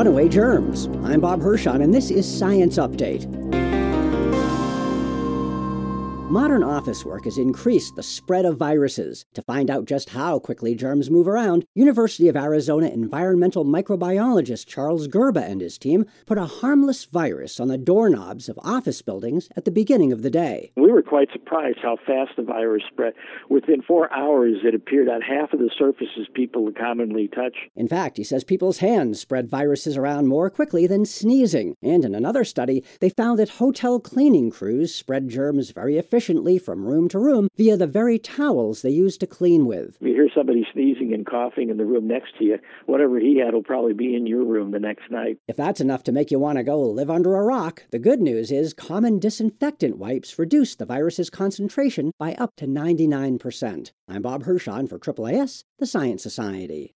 runaway germs. I'm Bob Hirshon, and this is Science Update. Modern office work has increased the spread of viruses. To find out just how quickly germs move around, University of Arizona environmental microbiologist Charles Gerba and his team put a harmless virus on the doorknobs of office buildings at the beginning of the day. We were quite surprised how fast the virus spread. Within four hours, it appeared on half of the surfaces people commonly touch. In fact, he says people's hands spread viruses around more quickly than sneezing. And in another study, they found that hotel cleaning crews spread germs very efficiently efficiently from room to room via the very towels they use to clean with. If you hear somebody sneezing and coughing in the room next to you, whatever he had will probably be in your room the next night. If that's enough to make you want to go live under a rock, the good news is common disinfectant wipes reduce the virus's concentration by up to 99%. I'm Bob Hirshon for AAAS, the Science Society.